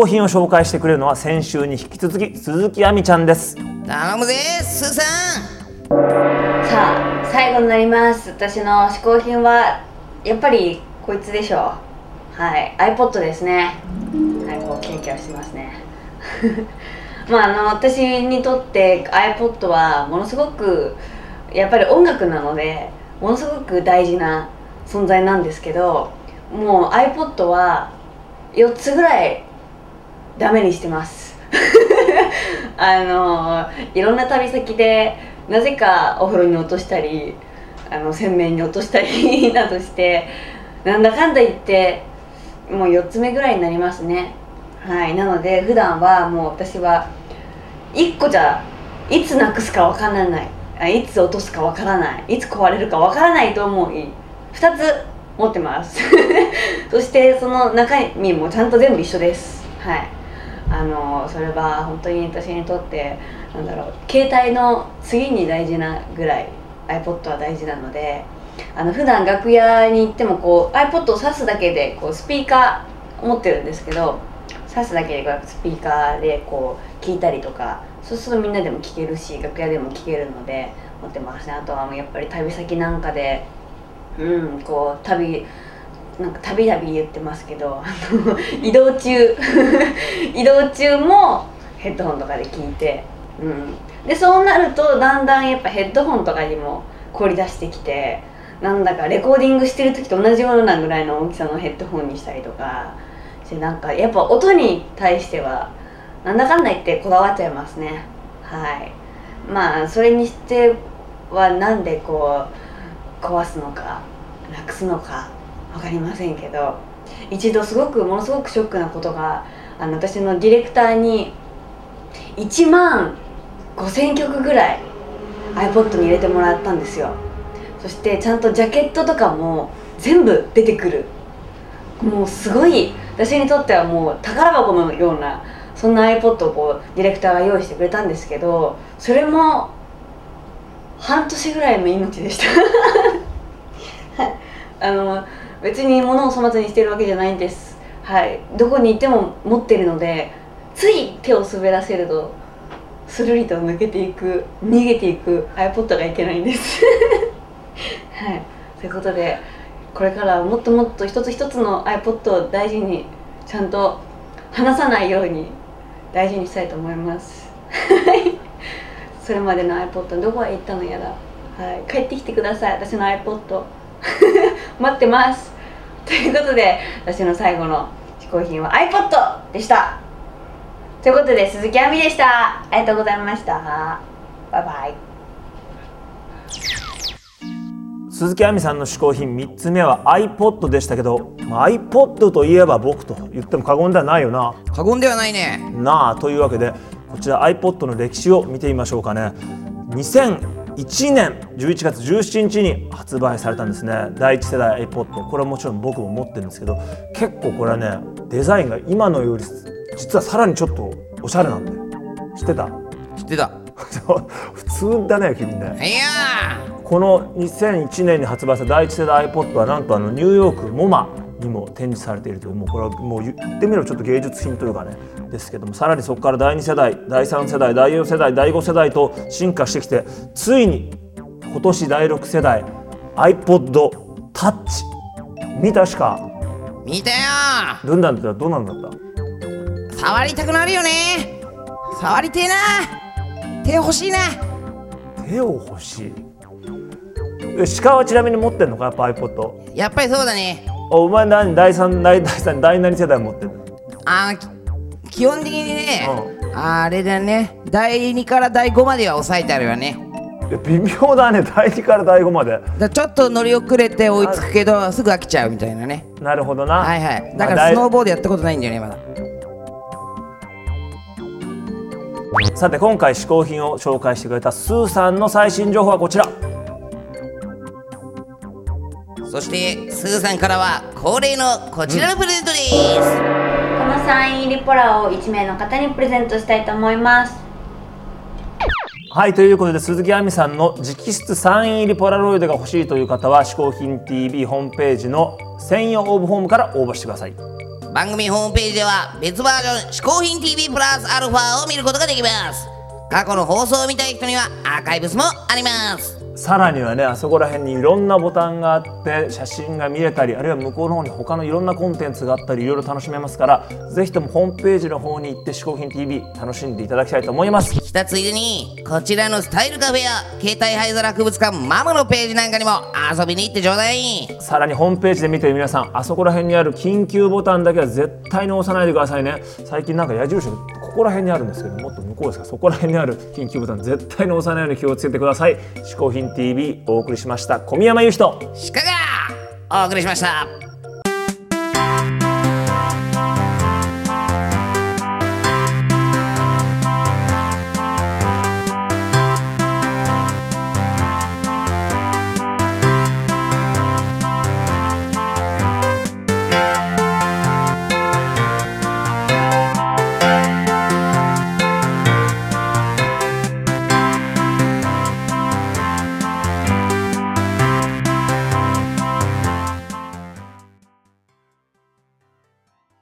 行品を紹介してくれるのは先週に引き続き鈴木亜美ちゃんです。頼むぜスーさん。さあ最後になります。私の嗜好品はやっぱりこいつでしょう。はい。iPod ですね。はいこうキラキラしてますね。まああの私にとって iPod はものすごくやっぱり音楽なのでものすごく大事な存在なんですけどもう iPod は4つぐらいダメにしてます。あのいろんな旅先でなぜかお風呂に落としたりあの洗面に落としたり などしてなんだかんだ言ってもう4つ目ぐらいになりますね。はい。なので普段はもう私は1個じゃいつなくすかわからない。いつ落とすかわからない。いつ壊れるかわからないと思い2つ持ってます。そしてその中身もちゃんと全部一緒です。はい。あのそれは本当に私にとってなんだろう携帯の次に大事なぐらい iPod は大事なのであの普段楽屋に行ってもこう iPod を挿すだけでこうスピーカー持ってるんですけど挿すだけでスピーカーでこう聞いたりとかそうするとみんなでも聞けるし楽屋でも聞けるので持ってますね。あとはもうやっぱり旅先なんかでうんこう旅なんかたびたび言ってますけど移動中。移動中もヘッドホンとかで聞いて、うん、でそうなるとだんだんやっぱヘッドホンとかにも凝り出してきてなんだかレコーディングしてる時と同じようなぐらいの大きさのヘッドホンにしたりとかしてなんかやっぱ音に対してはなんだかんだ言ってこだわっちゃいますね。はい。まあそれにしてはなんでこう壊すのかなくすのか。分かりませんけど一度すごくものすごくショックなことがあの私のディレクターに1万5,000曲ぐらい iPod に入れてもらったんですよ。そしてちゃんとジャケットとかも全部出てくる。もうすごい私にとってはもう宝箱のようなそんな iPod をこうディレクターが用意してくれたんですけどそれも半年ぐらいの命でした。あの別に物を粗末にしてるわけじゃないんです。はい。どこにいても持ってるのでつい手を滑らせるとスルリと抜けていく逃げていく iPod がいけないんです。はい。ということでこれからはもっともっと一つ一つの iPod を大事にちゃんと離さないように大事にしたいと思います。それまでの iPod どこへ行ったのやら、はい、帰ってきてください。私の iPod 待ってます。ということで私の最後の嗜好品は iPod でした。ということで鈴木亜美でした。ありがとうございました。バイバイ。鈴木亜美さんの嗜好品3つ目は iPod でしたけど、まあ、iPod といえば僕と言っても過言ではないよな。過言ではないね。なあというわけでこちら iPod の歴史を見てみましょうかね2001年11月17日に発売されたんですね。第1世代 iPod これはもちろん僕も持ってるんですけど結構これはねデザインが今のより実はさらにちょっとおしゃれなんで。知ってた？知ってた。普通だね君ね。いやこの2001年に発売された第一世代 iPod はなんとあのニューヨークモマにも展示されているというもうこれはもう言ってみればちょっと芸術品というかねですけどもさらにそこから第2世代第3世代第4世代第5世代と進化してきてついに今年第6世代 iPod Touch 見たしか？見たよ！どんなんだった？どうなんだった？触りたくなるよね！触りてえな！手欲しいな！手を欲しい。鹿はちなみに持ってんのか？やっぱ iPod やっぱりそうだねお前何第3第第3第何世代持ってるあ基本的にね、うん、あれだね。第2から第5までは抑えてあるよね。微妙だね。第2から第5まで。ちょっと乗り遅れて追いつくけどすぐ飽きちゃうみたいなね。なるほどな。はいはい。だからスノーボードやったことないんだよねまだ。さて今回試行品を紹介してくれたスーさんの最新情報はこちらそしてスーさんからは恒例のこちらのプレゼントです、うん、このサイン入りポラを1名の方にプレゼントしたいと思います。はいということで鈴木亜美さんの直筆サイン入りポラロイドが欲しいという方は「嗜好品 TV」ホームページの専用応募フォームから応募してください。番組ホームページでは別バージョン「嗜好品 TV プラスアルファ」を見ることができます。過去の放送を見たい人にはアーカイブスもありますさらにはねあそこら辺にいろんなボタンがあって写真が見れたりあるいは向こうの方に他のいろんなコンテンツがあったりいろいろ楽しめますからぜひともホームページの方に行って「嗜好品 TV」楽しんでいただきたいと思います。したついでにこちらのスタイルカフェや携帯灰皿博物館マムのページなんかにも遊びに行ってちょうだい。さらにホームページで見てる皆さんあそこら辺にある緊急ボタンだけは絶対に押さないでくださいね。最近なんか矢印がここら辺にあるんですけどもっと向こうですかそこら辺にある緊急ボタン絶対に押さないように気をつけてください。嗜好品 TV お送りしました。小宮山由人鹿がお送りしました。